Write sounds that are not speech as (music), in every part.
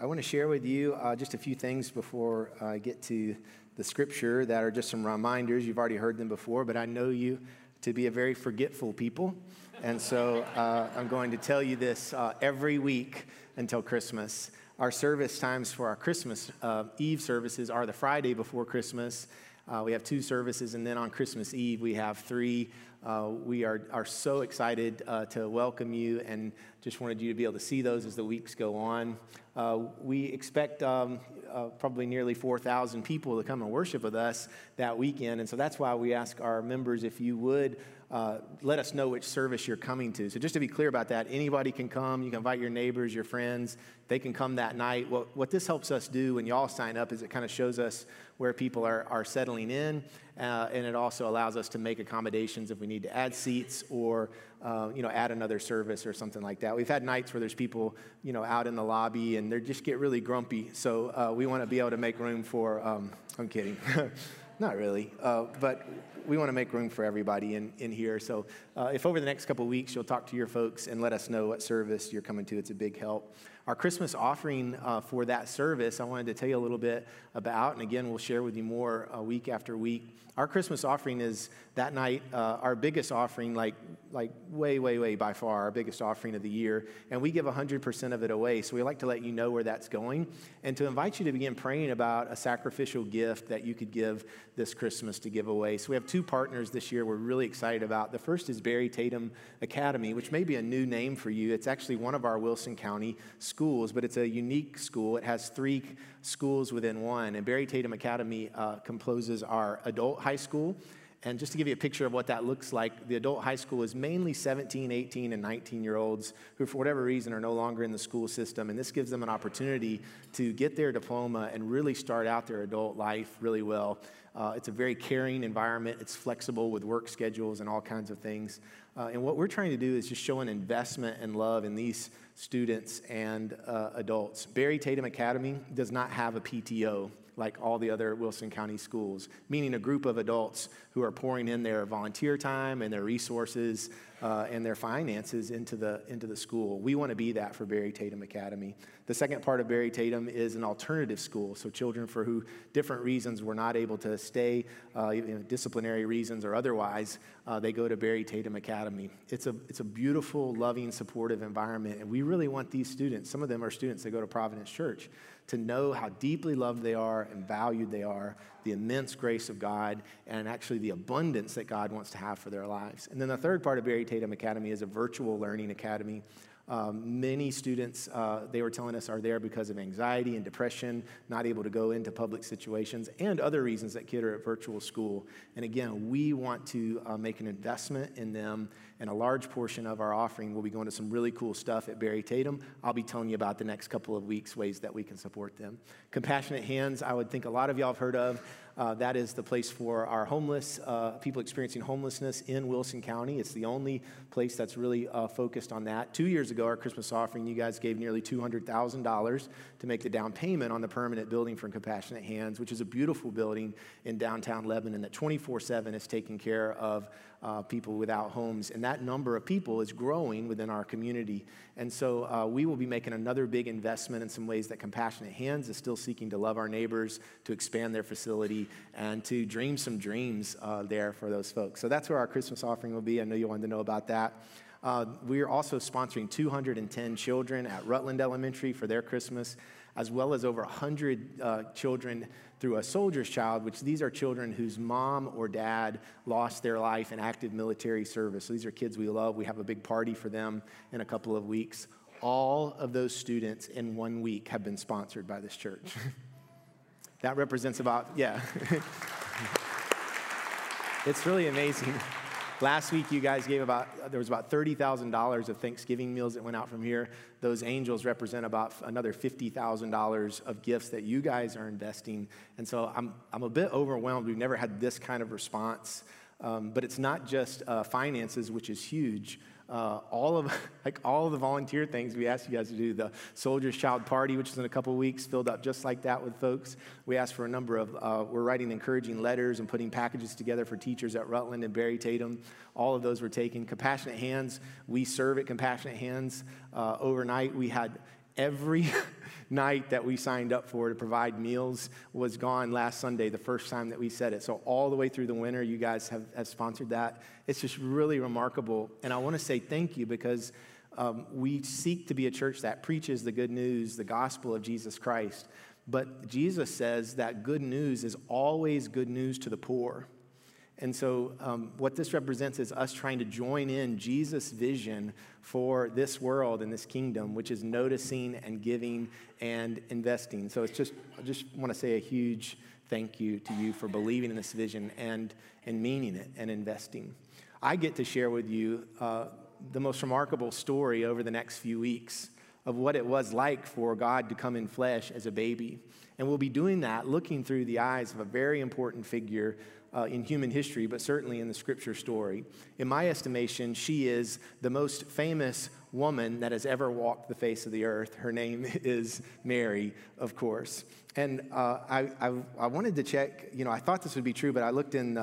I want to share with you uh, just a few things before I get to the scripture that are just some reminders. You've already heard them before, but I know you to be a very forgetful people. And so uh, I'm going to tell you this uh, every week until Christmas. Our service times for our Christmas uh, Eve services are the Friday before Christmas. Uh, we have two services, and then on Christmas Eve, we have three. Uh, we are, are so excited uh, to welcome you and just wanted you to be able to see those as the weeks go on. Uh, we expect um, uh, probably nearly 4,000 people to come and worship with us that weekend, and so that's why we ask our members if you would uh, let us know which service you're coming to. So, just to be clear about that, anybody can come. You can invite your neighbors, your friends. They can come that night. What, what this helps us do when y'all sign up is it kind of shows us where people are, are settling in, uh, and it also allows us to make accommodations if we need to add seats or uh, you know add another service or something like that. We've had nights where there's people you know out in the lobby and they just get really grumpy. So uh, we want to be able to make room for. Um, I'm kidding. (laughs) Not really, uh, but we want to make room for everybody in, in here. So uh, if over the next couple weeks you'll talk to your folks and let us know what service you're coming to, it's a big help. Our Christmas offering uh, for that service, I wanted to tell you a little bit about, and again, we'll share with you more uh, week after week. Our Christmas offering is that night uh, our biggest offering, like, like way, way, way by far, our biggest offering of the year. And we give 100% of it away. So we like to let you know where that's going and to invite you to begin praying about a sacrificial gift that you could give this Christmas to give away. So we have two partners this year we're really excited about. The first is Barry Tatum Academy, which may be a new name for you. It's actually one of our Wilson County schools, but it's a unique school. It has three schools within one. And Barry Tatum Academy uh, composes our adult high school. And just to give you a picture of what that looks like, the adult high school is mainly 17, 18, and 19 year olds who, for whatever reason, are no longer in the school system. And this gives them an opportunity to get their diploma and really start out their adult life really well. Uh, it's a very caring environment, it's flexible with work schedules and all kinds of things. Uh, and what we're trying to do is just show an investment and love in these students and uh, adults. Barry Tatum Academy does not have a PTO like all the other Wilson County schools, meaning a group of adults who are pouring in their volunteer time and their resources uh, and their finances into the, into the school. We want to be that for Barry Tatum Academy. The second part of Barry Tatum is an alternative school, so children for who different reasons were not able to stay, uh, you know, disciplinary reasons or otherwise, uh, they go to Barry Tatum Academy. It's a, it's a beautiful, loving, supportive environment, and we really want these students, some of them are students that go to Providence Church, to know how deeply loved they are and valued they are, the immense grace of God, and actually the abundance that God wants to have for their lives. And then the third part of Barry Tatum Academy is a virtual learning academy. Um, many students, uh, they were telling us, are there because of anxiety and depression, not able to go into public situations, and other reasons that kids are at virtual school. And again, we want to uh, make an investment in them, and a large portion of our offering will be going to some really cool stuff at Barry Tatum. I'll be telling you about the next couple of weeks ways that we can support them. Compassionate Hands, I would think a lot of y'all have heard of. Uh, that is the place for our homeless, uh, people experiencing homelessness in Wilson County. It's the only place that's really uh, focused on that. Two years ago, our Christmas offering, you guys gave nearly $200,000 to make the down payment on the permanent building from Compassionate Hands, which is a beautiful building in downtown Lebanon that 24 7 is taking care of uh, people without homes. And that number of people is growing within our community. And so uh, we will be making another big investment in some ways that Compassionate Hands is still seeking to love our neighbors, to expand their facility, and to dream some dreams uh, there for those folks. So that's where our Christmas offering will be. I know you wanted to know about that. Uh, we are also sponsoring 210 children at Rutland Elementary for their Christmas, as well as over 100 uh, children through a soldier's child, which these are children whose mom or dad lost their life in active military service. So these are kids we love. We have a big party for them in a couple of weeks. All of those students in one week have been sponsored by this church. (laughs) that represents about, yeah. (laughs) it's really amazing. Last week, you guys gave about, there was about $30,000 of Thanksgiving meals that went out from here. Those angels represent about another $50,000 of gifts that you guys are investing. And so I'm, I'm a bit overwhelmed. We've never had this kind of response. Um, but it's not just uh, finances, which is huge uh, all of (laughs) like all of the volunteer things we asked you guys to do. The Soldiers Child Party, which is in a couple weeks, filled up just like that with folks. We asked for a number of. Uh, we're writing encouraging letters and putting packages together for teachers at Rutland and Barry Tatum. All of those were taken. Compassionate Hands. We serve at Compassionate Hands uh, overnight. We had Every (laughs) night that we signed up for to provide meals was gone last Sunday, the first time that we said it. So, all the way through the winter, you guys have, have sponsored that. It's just really remarkable. And I want to say thank you because um, we seek to be a church that preaches the good news, the gospel of Jesus Christ. But Jesus says that good news is always good news to the poor. And so, um, what this represents is us trying to join in Jesus' vision for this world and this kingdom, which is noticing and giving and investing. So, it's just, I just want to say a huge thank you to you for believing in this vision and, and meaning it and investing. I get to share with you uh, the most remarkable story over the next few weeks of what it was like for God to come in flesh as a baby. And we'll be doing that looking through the eyes of a very important figure uh, in human history, but certainly in the scripture story. In my estimation, she is the most famous woman that has ever walked the face of the earth. Her name (laughs) is Mary, of course. And uh, I, I, I, wanted to check, you know, I thought this would be true, but I looked in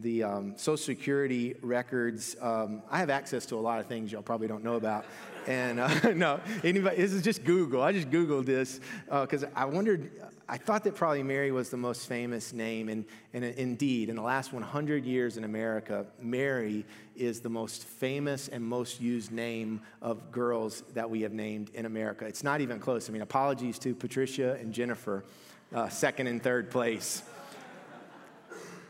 the, um, Social Security records. Um, I have access to a lot of things y'all probably don't know about. And uh, (laughs) no, anybody, this is just Google. I just Googled this because uh, I wondered I thought that probably Mary was the most famous name, and, and indeed, in the last 100 years in America, Mary is the most famous and most used name of girls that we have named in America. It's not even close. I mean, apologies to Patricia and Jennifer, uh, second and third place.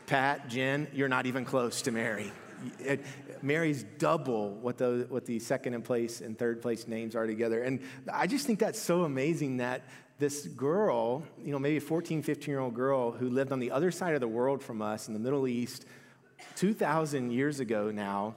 Pat, Jen, you're not even close to Mary. Mary's double what the, what the second and place and third place names are together. And I just think that's so amazing that this girl, you know, maybe a 14, 15 year old girl who lived on the other side of the world from us in the Middle East 2,000 years ago now,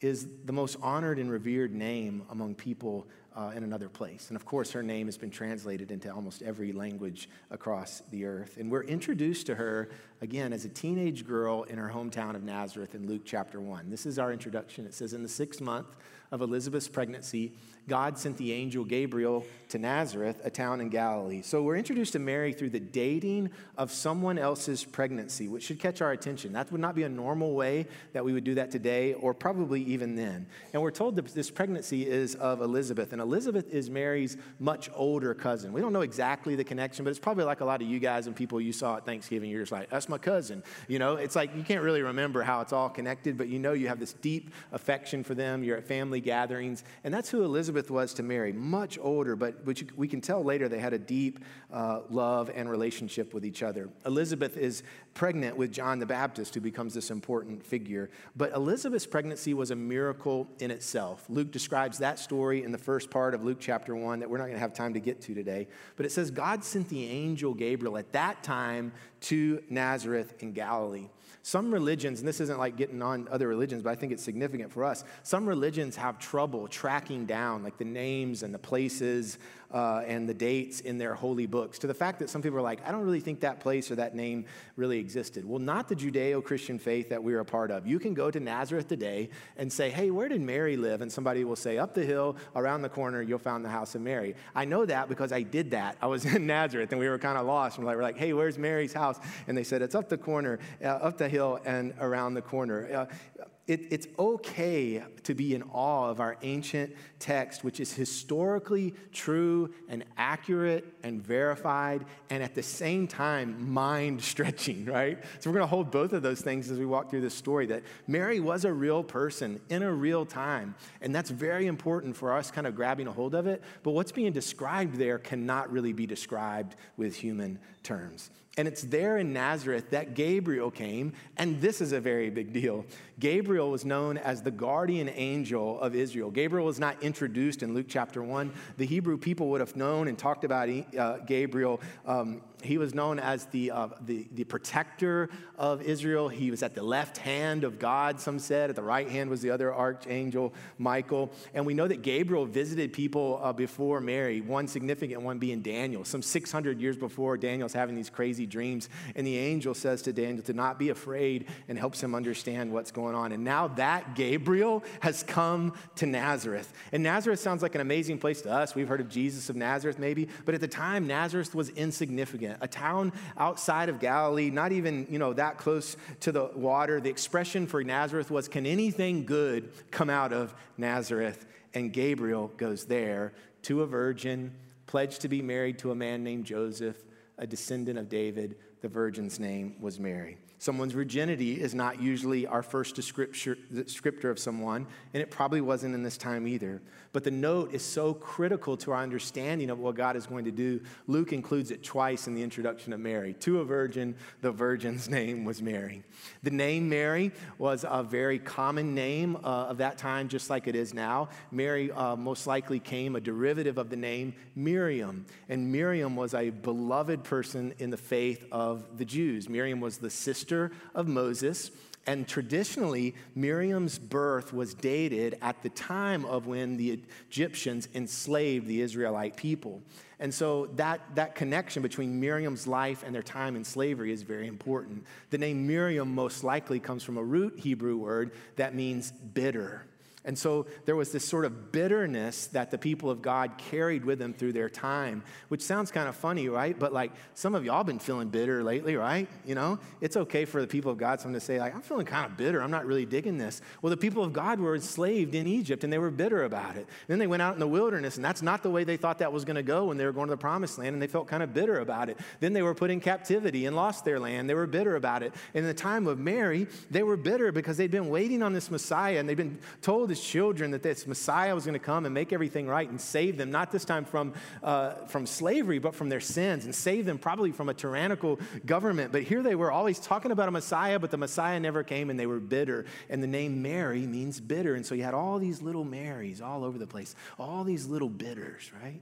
is the most honored and revered name among people uh, in another place. And of course, her name has been translated into almost every language across the earth. And we're introduced to her again as a teenage girl in her hometown of Nazareth in Luke chapter 1. This is our introduction. It says, In the sixth month of Elizabeth's pregnancy, God sent the angel Gabriel to Nazareth, a town in Galilee. So we're introduced to Mary through the dating of someone else's pregnancy, which should catch our attention. That would not be a normal way that we would do that today, or probably even then. And we're told that this pregnancy is of Elizabeth, and Elizabeth is Mary's much older cousin. We don't know exactly the connection, but it's probably like a lot of you guys and people you saw at Thanksgiving. You're just like, that's my cousin. You know, it's like you can't really remember how it's all connected, but you know you have this deep affection for them. You're at family gatherings, and that's who Elizabeth Elizabeth was to Mary, much older, but which we can tell later they had a deep uh, love and relationship with each other. Elizabeth is pregnant with John the Baptist, who becomes this important figure. But Elizabeth's pregnancy was a miracle in itself. Luke describes that story in the first part of Luke chapter 1 that we're not going to have time to get to today. But it says God sent the angel Gabriel at that time to Nazareth in Galilee. Some religions, and this isn't like getting on other religions, but I think it's significant for us. Some religions have trouble tracking down like the names and the places uh, and the dates in their holy books to the fact that some people are like, I don't really think that place or that name really existed. Well, not the Judeo Christian faith that we're a part of. You can go to Nazareth today and say, Hey, where did Mary live? And somebody will say, Up the hill, around the corner, you'll find the house of Mary. I know that because I did that. I was (laughs) in Nazareth and we were kind of lost. And we're like, we're like, Hey, where's Mary's house? And they said, It's up the corner, uh, up the hill, and around the corner. Uh, it, it's okay to be in awe of our ancient text, which is historically true and accurate and verified, and at the same time, mind stretching, (laughs) right? So, we're going to hold both of those things as we walk through this story that Mary was a real person in a real time. And that's very important for us kind of grabbing a hold of it. But what's being described there cannot really be described with human terms. And it's there in Nazareth that Gabriel came, and this is a very big deal. Gabriel was known as the guardian angel of Israel. Gabriel was not introduced in Luke chapter 1. The Hebrew people would have known and talked about uh, Gabriel um, he was known as the, uh, the, the protector of Israel. He was at the left hand of God, some said. At the right hand was the other archangel, Michael. And we know that Gabriel visited people uh, before Mary, one significant one being Daniel. Some 600 years before, Daniel's having these crazy dreams. And the angel says to Daniel to not be afraid and helps him understand what's going on. And now that Gabriel has come to Nazareth. And Nazareth sounds like an amazing place to us. We've heard of Jesus of Nazareth, maybe. But at the time, Nazareth was insignificant a town outside of Galilee, not even, you know, that close to the water. The expression for Nazareth was, can anything good come out of Nazareth? and Gabriel goes there to a virgin, pledged to be married to a man named Joseph, a descendant of David. The virgin's name was Mary. Someone's virginity is not usually our first descriptor of someone, and it probably wasn't in this time either. But the note is so critical to our understanding of what God is going to do. Luke includes it twice in the introduction of Mary. To a virgin, the virgin's (laughs) name was Mary. The name Mary was a very common name uh, of that time, just like it is now. Mary uh, most likely came a derivative of the name Miriam. And Miriam was a beloved person in the faith of the Jews. Miriam was the sister of Moses. And traditionally, Miriam's birth was dated at the time of when the Egyptians enslaved the Israelite people. And so that, that connection between Miriam's life and their time in slavery is very important. The name Miriam most likely comes from a root Hebrew word that means bitter. And so there was this sort of bitterness that the people of God carried with them through their time, which sounds kind of funny, right? But like some of y'all been feeling bitter lately, right? You know, it's okay for the people of God something to say, like, I'm feeling kind of bitter. I'm not really digging this. Well, the people of God were enslaved in Egypt and they were bitter about it. And then they went out in the wilderness, and that's not the way they thought that was going to go when they were going to the promised land, and they felt kind of bitter about it. Then they were put in captivity and lost their land. They were bitter about it. In the time of Mary, they were bitter because they'd been waiting on this Messiah and they'd been told as children that this Messiah was going to come and make everything right and save them, not this time from, uh, from slavery, but from their sins, and save them probably from a tyrannical government. But here they were always talking about a Messiah, but the Messiah never came and they were bitter. And the name Mary means bitter. And so you had all these little Marys all over the place, all these little bitters, right?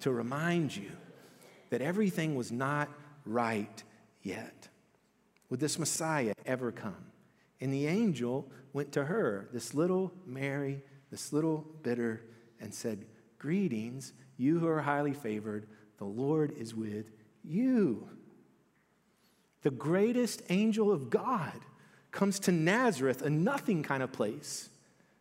To remind you that everything was not right yet. Would this Messiah ever come? And the angel went to her, this little Mary, this little bitter, and said, Greetings, you who are highly favored, the Lord is with you. The greatest angel of God comes to Nazareth, a nothing kind of place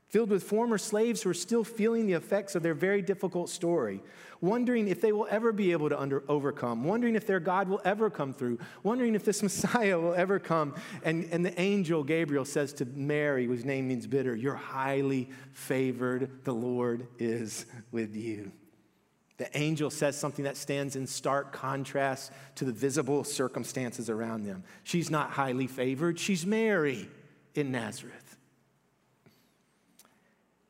filled with former slaves who are still feeling the effects of their very difficult story, wondering if they will ever be able to under, overcome, wondering if their God will ever come through, wondering if this (laughs) Messiah will ever come. And, and the angel Gabriel says to Mary, whose name means bitter, You're highly favored, the Lord is with you. The angel says something that stands in stark contrast to the visible circumstances around them. She's not highly favored, she's Mary in Nazareth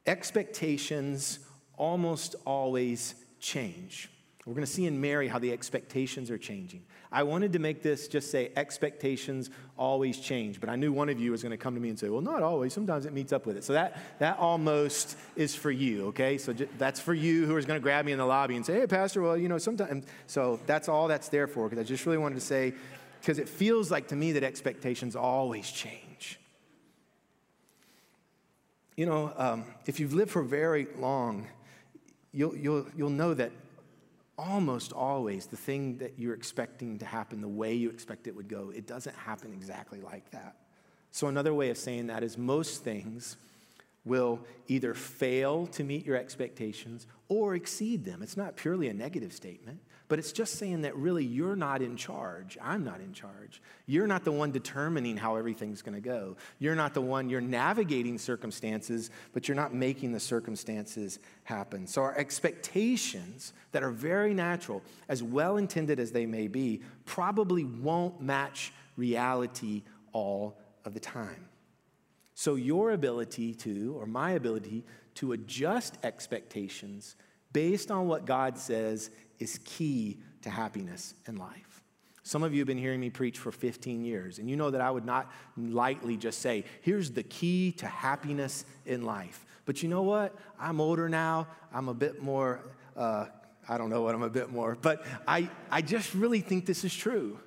expectations almost always change. We're going to see in Mary how the expectations are changing. I wanted to make this just say expectations always change, but I knew one of you was going to come to me and say, well, not always. Sometimes it meets up with it. So that, that almost is for you, okay? So that's for you who is going to grab me in the lobby and say, hey, Pastor, well, you know, sometimes. So that's all that's there for, because I just really wanted to say, because it feels like to me that expectations always change. You know, um, if you've lived for very long, you'll, you'll, you'll know that almost always the thing that you're expecting to happen the way you expect it would go, it doesn't happen exactly like that. So, another way of saying that is most things will either fail to meet your expectations or exceed them. It's not purely a negative statement. But it's just saying that really you're not in charge. I'm not in charge. You're not the one determining how everything's going to go. You're not the one, you're navigating circumstances, but you're not making the circumstances happen. So our expectations that are very natural, as well intended as they may be, probably won't match reality all of the time. So your ability to, or my ability to adjust expectations based on what God says is key to happiness in life. Some of you have been hearing me preach for 15 years, and you know that I would not lightly just say, here's the key to happiness in life. But you know what? I'm older now. I'm a bit more, uh, I don't know what I'm a bit more, but I, I just really think this is true.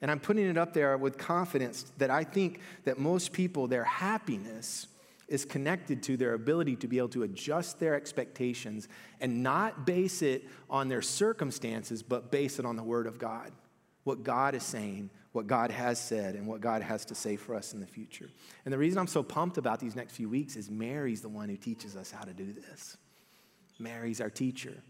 And I'm putting it up there with confidence that I think that most people, their happiness is connected to their ability to be able to adjust their expectations and not base it on their circumstances, but base it on the Word of God. What God is saying, what God has said, and what God has to say for us in the future. And the reason I'm so pumped about these next few weeks is Mary's the one who teaches us how to do this. Mary's our teacher.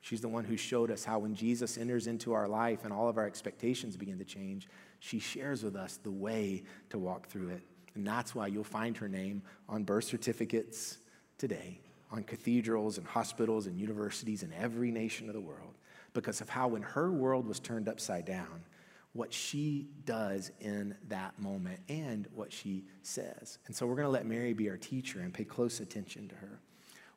She's the one who showed us how when Jesus enters into our life and all of our expectations begin to change, she shares with us the way to walk through it. And that's why you'll find her name on birth certificates today, on cathedrals and hospitals and universities in every nation of the world because of how, when her world was turned upside down, what she does in that moment and what she says. And so we're going to let Mary be our teacher and pay close attention to her.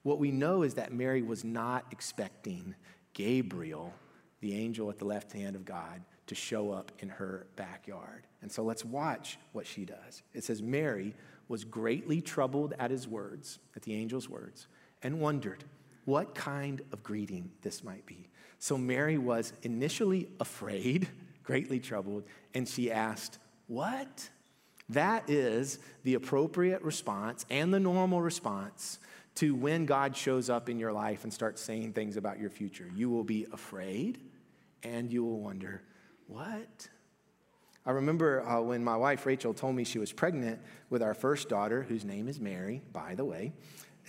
What we know is that Mary was not expecting Gabriel, the angel at the left hand of God, to show up in her backyard. And so let's watch what she does. It says, Mary was greatly troubled at his words, at the angel's words, and wondered what kind of greeting this might be. So Mary was initially afraid (laughs) greatly troubled, and she asked, What? That is the appropriate response and the normal response to when God shows up in your life and starts saying things about your future. You will be afraid and you will wonder, What? I remember uh, when my wife Rachel told me she was pregnant with our first daughter, whose name is Mary, by the way.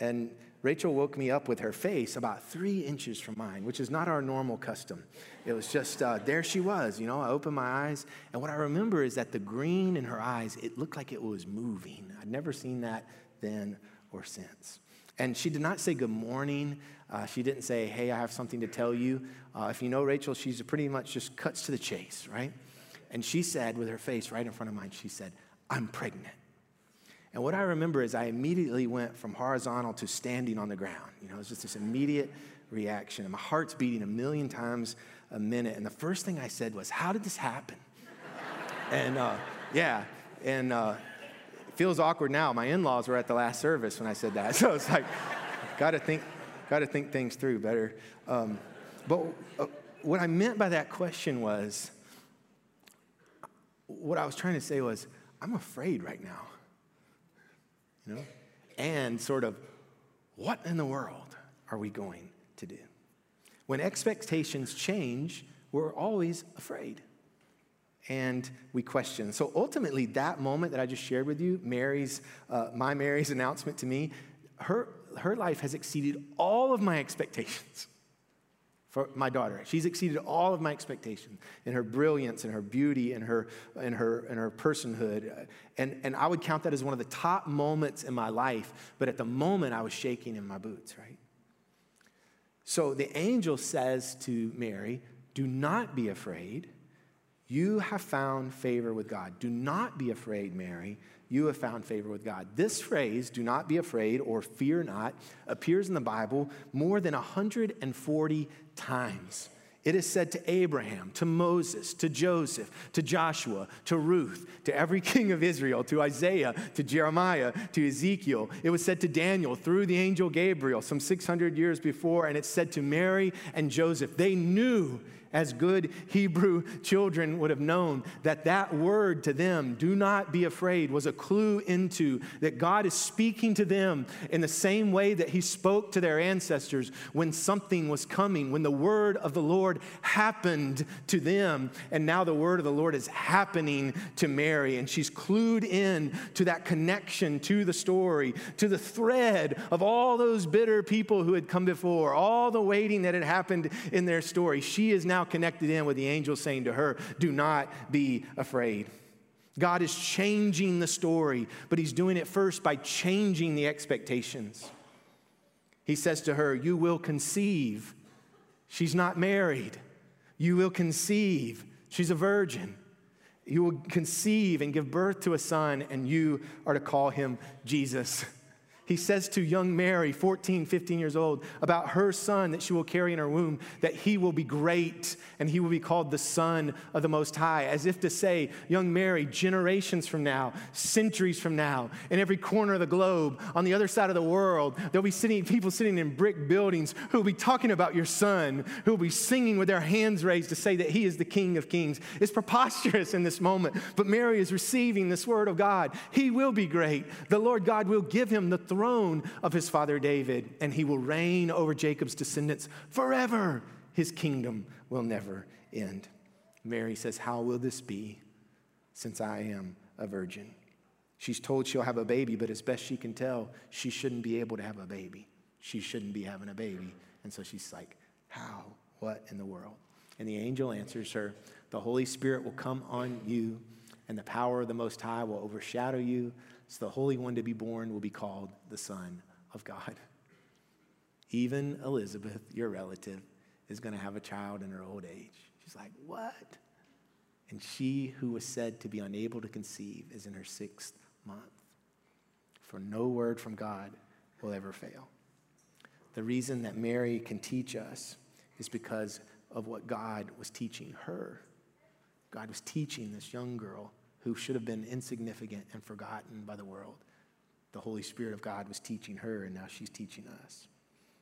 And Rachel woke me up with her face about three inches from mine, which is not our normal custom. It was just, uh, there she was, you know. I opened my eyes, and what I remember is that the green in her eyes, it looked like it was moving. I'd never seen that then or since. And she did not say good morning. Uh, she didn't say, hey, I have something to tell you. Uh, if you know Rachel, she's pretty much just cuts to the chase, right? And she said, with her face right in front of mine, she said, I'm pregnant. And what I remember is I immediately went from horizontal to standing on the ground. You know, it was just this immediate reaction. And my heart's beating a million times a minute. And the first thing I said was, How did this happen? (laughs) and uh, yeah, and uh, feels awkward now. My in laws were at the last service when I said that. (laughs) So it's like, got to think, got to think things through better. Um, but uh, what I meant by that question was, what I was trying to say was, I'm afraid right now you know? And sort of, what in the world are we going to do? When expectations change, we're always afraid and we question. So ultimately, that moment that I just shared with you, Mary's, uh, my Mary's (laughs) announcement to me, her, her life has exceeded all of my expectations for my daughter. She's exceeded all of my expectations in her brilliance and her beauty and her, and her, and her personhood. And, and I would count that as one of the top moments in my life. But at the moment, I was shaking in my boots, right? So the angel says to Mary, Do not be afraid. You have found favor with God. Do not be afraid, Mary you have found favor with God. This phrase, do not be afraid or fear not, appears in the Bible more than 140 times. It is said to Abraham, to Moses, to Joseph, to Joshua, to Ruth, to every (laughs) king of Israel, to Isaiah, to Jeremiah, to Ezekiel. It was said to Daniel through the angel Gabriel some 600 years before, and it's said to Mary and Joseph. They knew as good Hebrew children would have known that that word to them, do not be afraid, was a clue into that God is speaking to them in the same way that He spoke to their ancestors when something was coming, when the word of the Lord happened to them. And now the word of the Lord is happening to Mary, and she's clued in to that connection to the story, to the thread of all those bitter people who had come before, all the waiting that had happened in their story. She is now now connected in with the angel saying to her, Do not be afraid. God is changing the story, but He's doing it first by changing the expectations. He says to her, You will conceive. She's not married. You will conceive. She's a virgin. You will conceive and give birth to a son, and you are to call him Jesus he says to young Mary, 14, 15 years old, about her son that she will carry in her womb, that he will be great and he will be called the Son of the Most High, as if to say, young Mary, generations from now, centuries from now, in every corner of the globe, on the other side of the world, there'll be sitting, people sitting in brick buildings who will be talking about your son, who will be singing with their hands raised to say that he is the King of Kings. It's preposterous in this moment, but Mary is receiving this word of God. He will be great. The Lord God will give him the throne throne of his father David, and he will reign over Jacob's descendants forever. His kingdom will never end. Mary says, How will this be since I am a virgin? She's told she'll have a baby, but as best she can tell, she shouldn't be able to have a baby. She shouldn't be having a baby. And so she's like, How? What in the world? And the angel answers her, The Holy Spirit will come on you, and the power of the Most High will overshadow you. So the Holy One to be born will be called the Son of God. Even Elizabeth, your relative, is going to have a child in her old age. She's like, What? And she who was said to be unable to conceive is in her sixth month. For no word from God will ever fail. The reason that Mary can teach us is because of what God was teaching her. God was teaching this young girl who should have been insignificant and forgotten by the world. The Holy Spirit of God was teaching her, and now she's teaching us.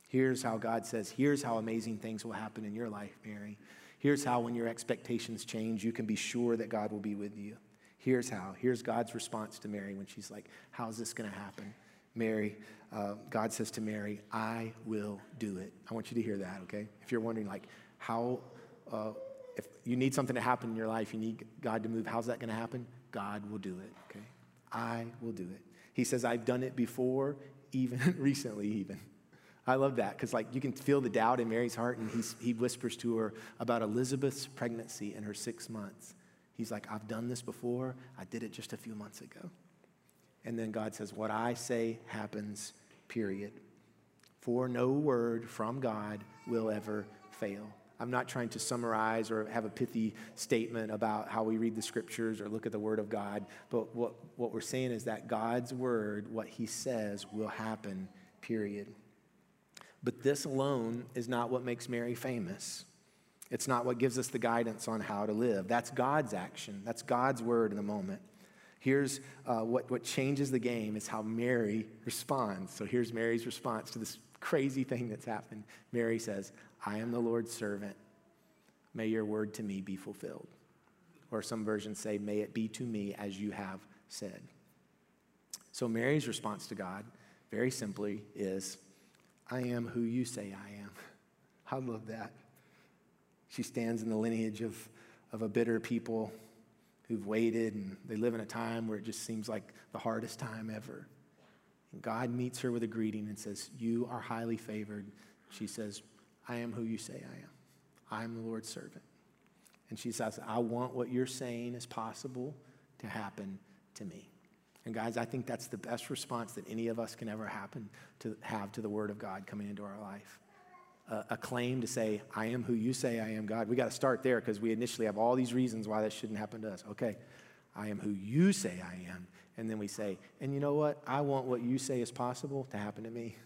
Here's how God says, here's how amazing things will happen in your life, Mary. Here's how, when your expectations change, you can be sure that God will be with you. Here's how. Here's God's response to Mary when she's like, How's this going to happen? Mary, uh, God says to Mary, I will do it. I want you to hear that, okay? If you're wondering, like, how, uh, if you need something to happen in your life, you need God to move, how's that going to happen? God will do it, okay? I will do it. He says, I've done it before, even (laughs) recently, even. I love that because, like, you can feel the doubt in Mary's heart, and he's, he whispers to her about Elizabeth's pregnancy in her six months. He's like, I've done this before. I did it just a few months ago. And then God says, What I say happens, period. For no word from God will ever fail. I'm not trying to summarize or have a pithy statement about how we read the scriptures or look at the word of God, but what, what we're saying is that God's word, what he says, will happen, period. But this alone is not what makes Mary famous. It's not what gives us the guidance on how to live. That's God's action, that's God's word in the moment. Here's uh, what, what changes the game is how Mary responds. So here's Mary's response to this crazy thing that's happened. Mary says, I am the Lord's servant. May your word to me be fulfilled. Or some versions say, May it be to me as you have said. So Mary's response to God, very simply, is, I am who you say I am. (laughs) I love that. She stands in the lineage of, of a bitter people who've waited and they live in a time where it just seems like the hardest time ever. And God meets her with a greeting and says, You are highly favored. She says, I am who you say I am. I am the Lord's servant. And she says, I want what you're saying is possible to happen to me. And guys, I think that's the best response that any of us can ever happen to have to the Word of God coming into our life. Uh, a claim to say, I am who you say I am, God. We got to start there because we initially have all these reasons why that shouldn't happen to us. Okay, I am who you say I am. And then we say, and you know what? I want what you say is possible to happen to me.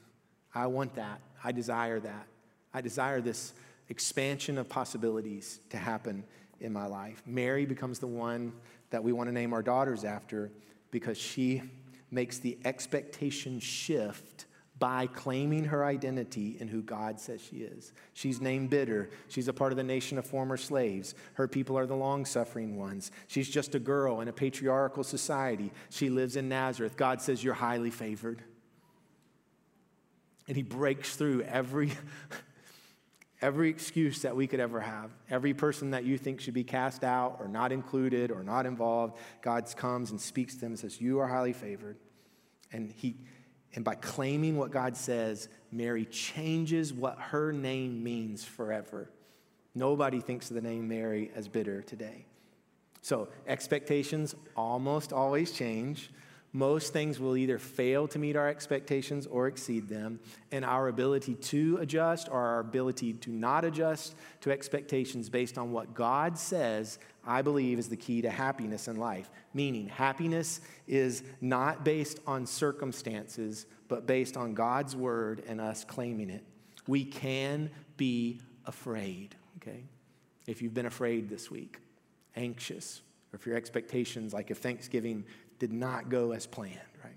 I want that. I desire that. I desire this expansion of possibilities to happen in my life. Mary becomes the one that we want to name our daughters after because she makes the expectation shift by claiming her identity in who God says she is. She's named bitter. She's a part of the nation of former slaves. Her people are the long suffering ones. She's just a girl in a patriarchal society. She lives in Nazareth. God says, You're highly favored. And he breaks through every (laughs) every excuse that we could ever have, every person that you think should be cast out or not included or not involved, God comes and speaks to them and says, You are highly favored. And, he, and by claiming what God says, Mary changes what her name means forever. Nobody thinks of the name Mary as bitter today. So expectations almost always change most things will either fail to meet our expectations or exceed them, and our ability to adjust or our ability to not adjust to expectations based on what God says, I believe, is the key to happiness in life. Meaning, happiness is not based on circumstances, but based on God's word and us claiming it. We can be afraid, okay? If you've been afraid this week, anxious, or if your expectations, like if Thanksgiving did not go as planned, right?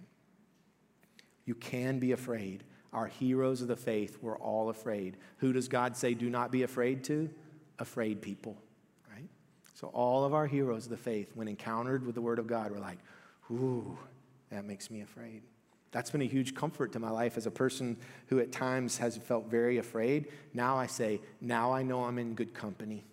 You can be afraid. Our heroes of the faith were all afraid. Who does God say do not be afraid to? Afraid people, right? So all of our heroes of the faith, when encountered with the Word of God, were like, ooh, that makes me afraid. That's been a huge comfort to my life as a person who at times has felt very afraid. Now I say, now I know I'm in good company.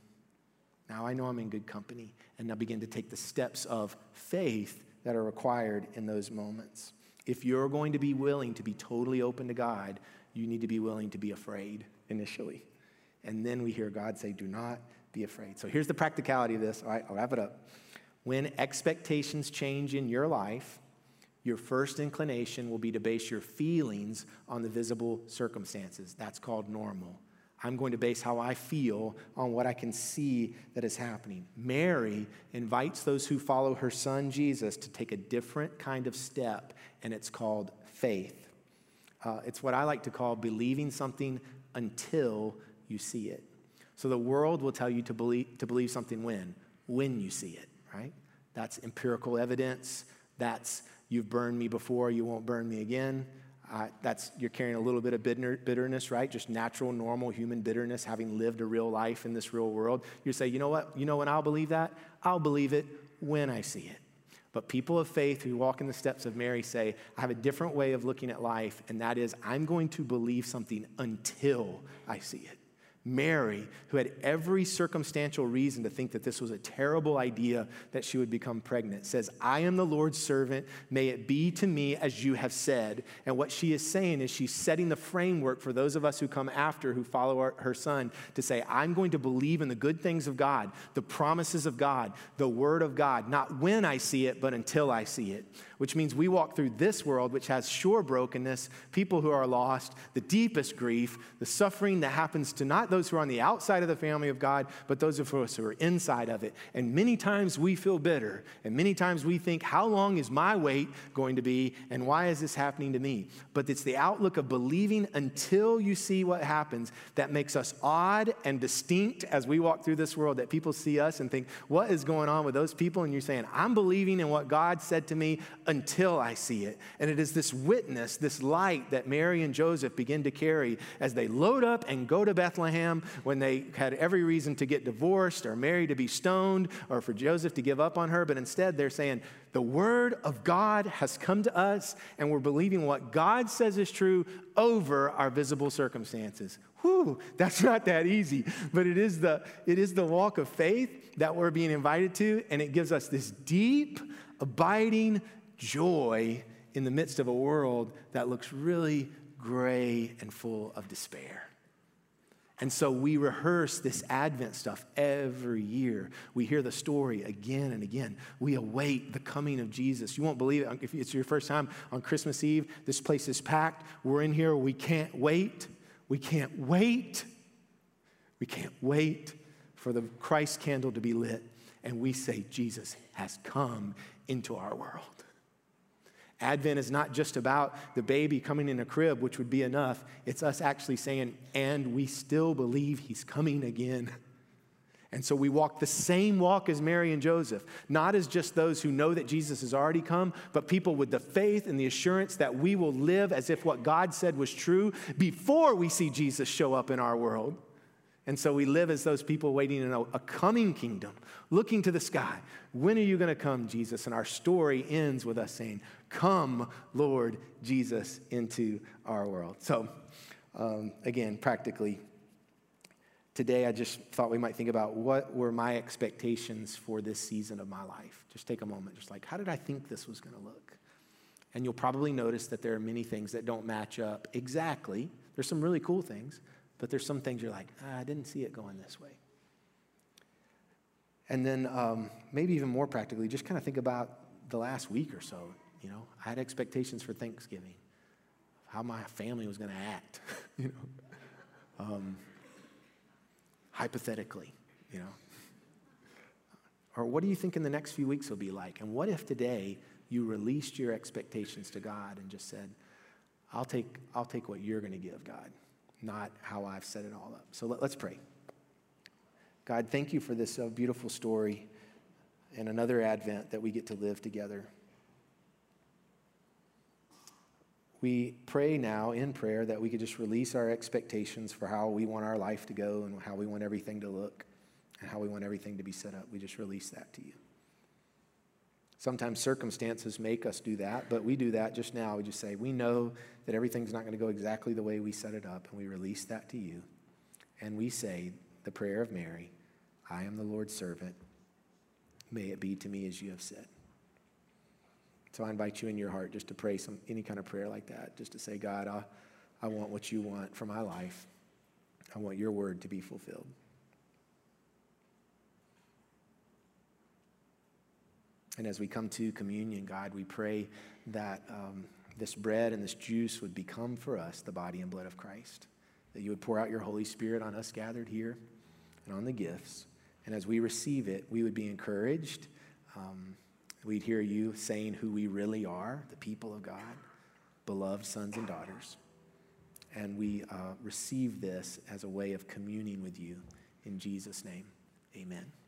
Now I know I'm in good company. And I begin to take the steps of faith that are required in those moments. If you're going to be willing to be totally open to God, you need to be willing to be afraid initially. And then we hear God say, Do not be afraid. So here's the practicality of this. All right, I'll wrap it up. When expectations change in your life, your first inclination will be to base your feelings on the visible circumstances. That's called normal. I'm going to base how I feel on what I can see that is happening. Mary invites those who follow her son Jesus to take a different kind of step, and it's called faith. Uh, it's what I like to call believing something until you see it. So the world will tell you to believe, to believe something when? When you see it, right? That's empirical evidence. That's you've burned me before, you won't burn me again. That's you're carrying a little bit of bitterness, right? Just natural, normal human bitterness, having lived a real life in this real world. You say, you know what? You know when I'll believe that? I'll believe it when I see it. But people of faith who walk in the steps of Mary say, I have a different way of looking at life, and that is, I'm going to believe something until I see it. Mary, who had every circumstantial reason to think that this was a terrible idea that she would become pregnant, says, I am the Lord's servant. May it be to me as you have said. And what she is saying is she's setting the framework for those of us who come after, who follow our, her son, to say, I'm going to believe in the good things of God, the promises of God, the word of God, not when I see it, but until I see it which means we walk through this world, which has sure brokenness, people who are lost, the deepest grief, the suffering that happens to not those who are on the outside of the family of God, but those of us who are inside of it. And many times we feel bitter, and many times we think, How long is my wait going to be, and why is this happening to me? But it's the outlook of believing until you see what happens that makes us odd and distinct as we walk through this world, that people see us and think, What is going on with those people? And you're saying, I'm believing in what God said to me until I see it. And it is this witness, this light that Mary and Joseph begin to carry as they load up and go to Bethlehem when they had every reason to get divorced or Mary to be stoned or for Joseph to give up on her. But instead, they're saying, The word of God has come to us, and we're believing what God says is true over our visible circumstances. Whew, that's (laughs) not that easy, but it is the it is the walk of faith that we're being invited to, and it gives us this deep, abiding joy in the midst of a world that looks really gray and full of despair. And so we rehearse this Advent stuff every year. We hear the story again and again. We await the coming of Jesus. You won't believe it. If it's your first time on Christmas Eve, this place is packed. We're in here. We can't wait. We can't wait. We can't wait for the Christ candle to be lit. And we say, Jesus has come into our world. Advent is not just about the baby coming in a crib, which would be enough. It's us actually saying, and we still believe he's coming again. And so we walk the same walk as Mary and Joseph, not as just those who know that Jesus has already come, but people with the faith and the assurance that we will live as if what God said was true before we see Jesus show up in our world. And so we live as those people waiting in a, a coming kingdom, looking to the sky. When are you going to come, Jesus? And our story ends with us saying, Come, Lord Jesus, into our world. So, um, again, practically, today I just thought we might think about what were my expectations for this season of my life. Just take a moment, just like, how did I think this was going to look? And you'll probably notice that there are many things that don't match up exactly. There's some really cool things, but there's some things you're like, ah, I didn't see it going this way. And then um, maybe even more practically, just kind of think about the last week or so. You know, I had expectations for Thanksgiving, how my family was going to act. (laughs) you know, um, hypothetically, you know. Or what do you think in the next few weeks will be like? And what if today you released your expectations to God and just said, I'll take, I'll take what you're going to give, God, not how I've set it all up. So let, us pray. God, thank you for this uh, beautiful story and another Advent that we get to live together. We pray now in prayer that we could just release our expectations for how we want our life to go and how we want everything to look and how we want everything to be set up. We just release that to you. Sometimes circumstances make us do that, but we do that just now. We just say, we know that everything's not going to go exactly the way we set it up, and we release that to you. And we say the prayer of Mary I am the Lord's servant. May it be to me as you have said. So I invite you in your heart just to pray some any kind of prayer like that, just to say, God, I, I want what you want for my life. I want your word to be fulfilled. And as we come to communion, God, we pray that um, this bread and this juice would become for us the body and blood of Christ. That you would pour out your Holy Spirit on us gathered here and on the gifts. And as we receive it, we would be encouraged. Um, we'd hear you saying who we really are, the people of God, beloved sons and daughters. And we uh, receive this as a way of communing with you. In Jesus' name, amen.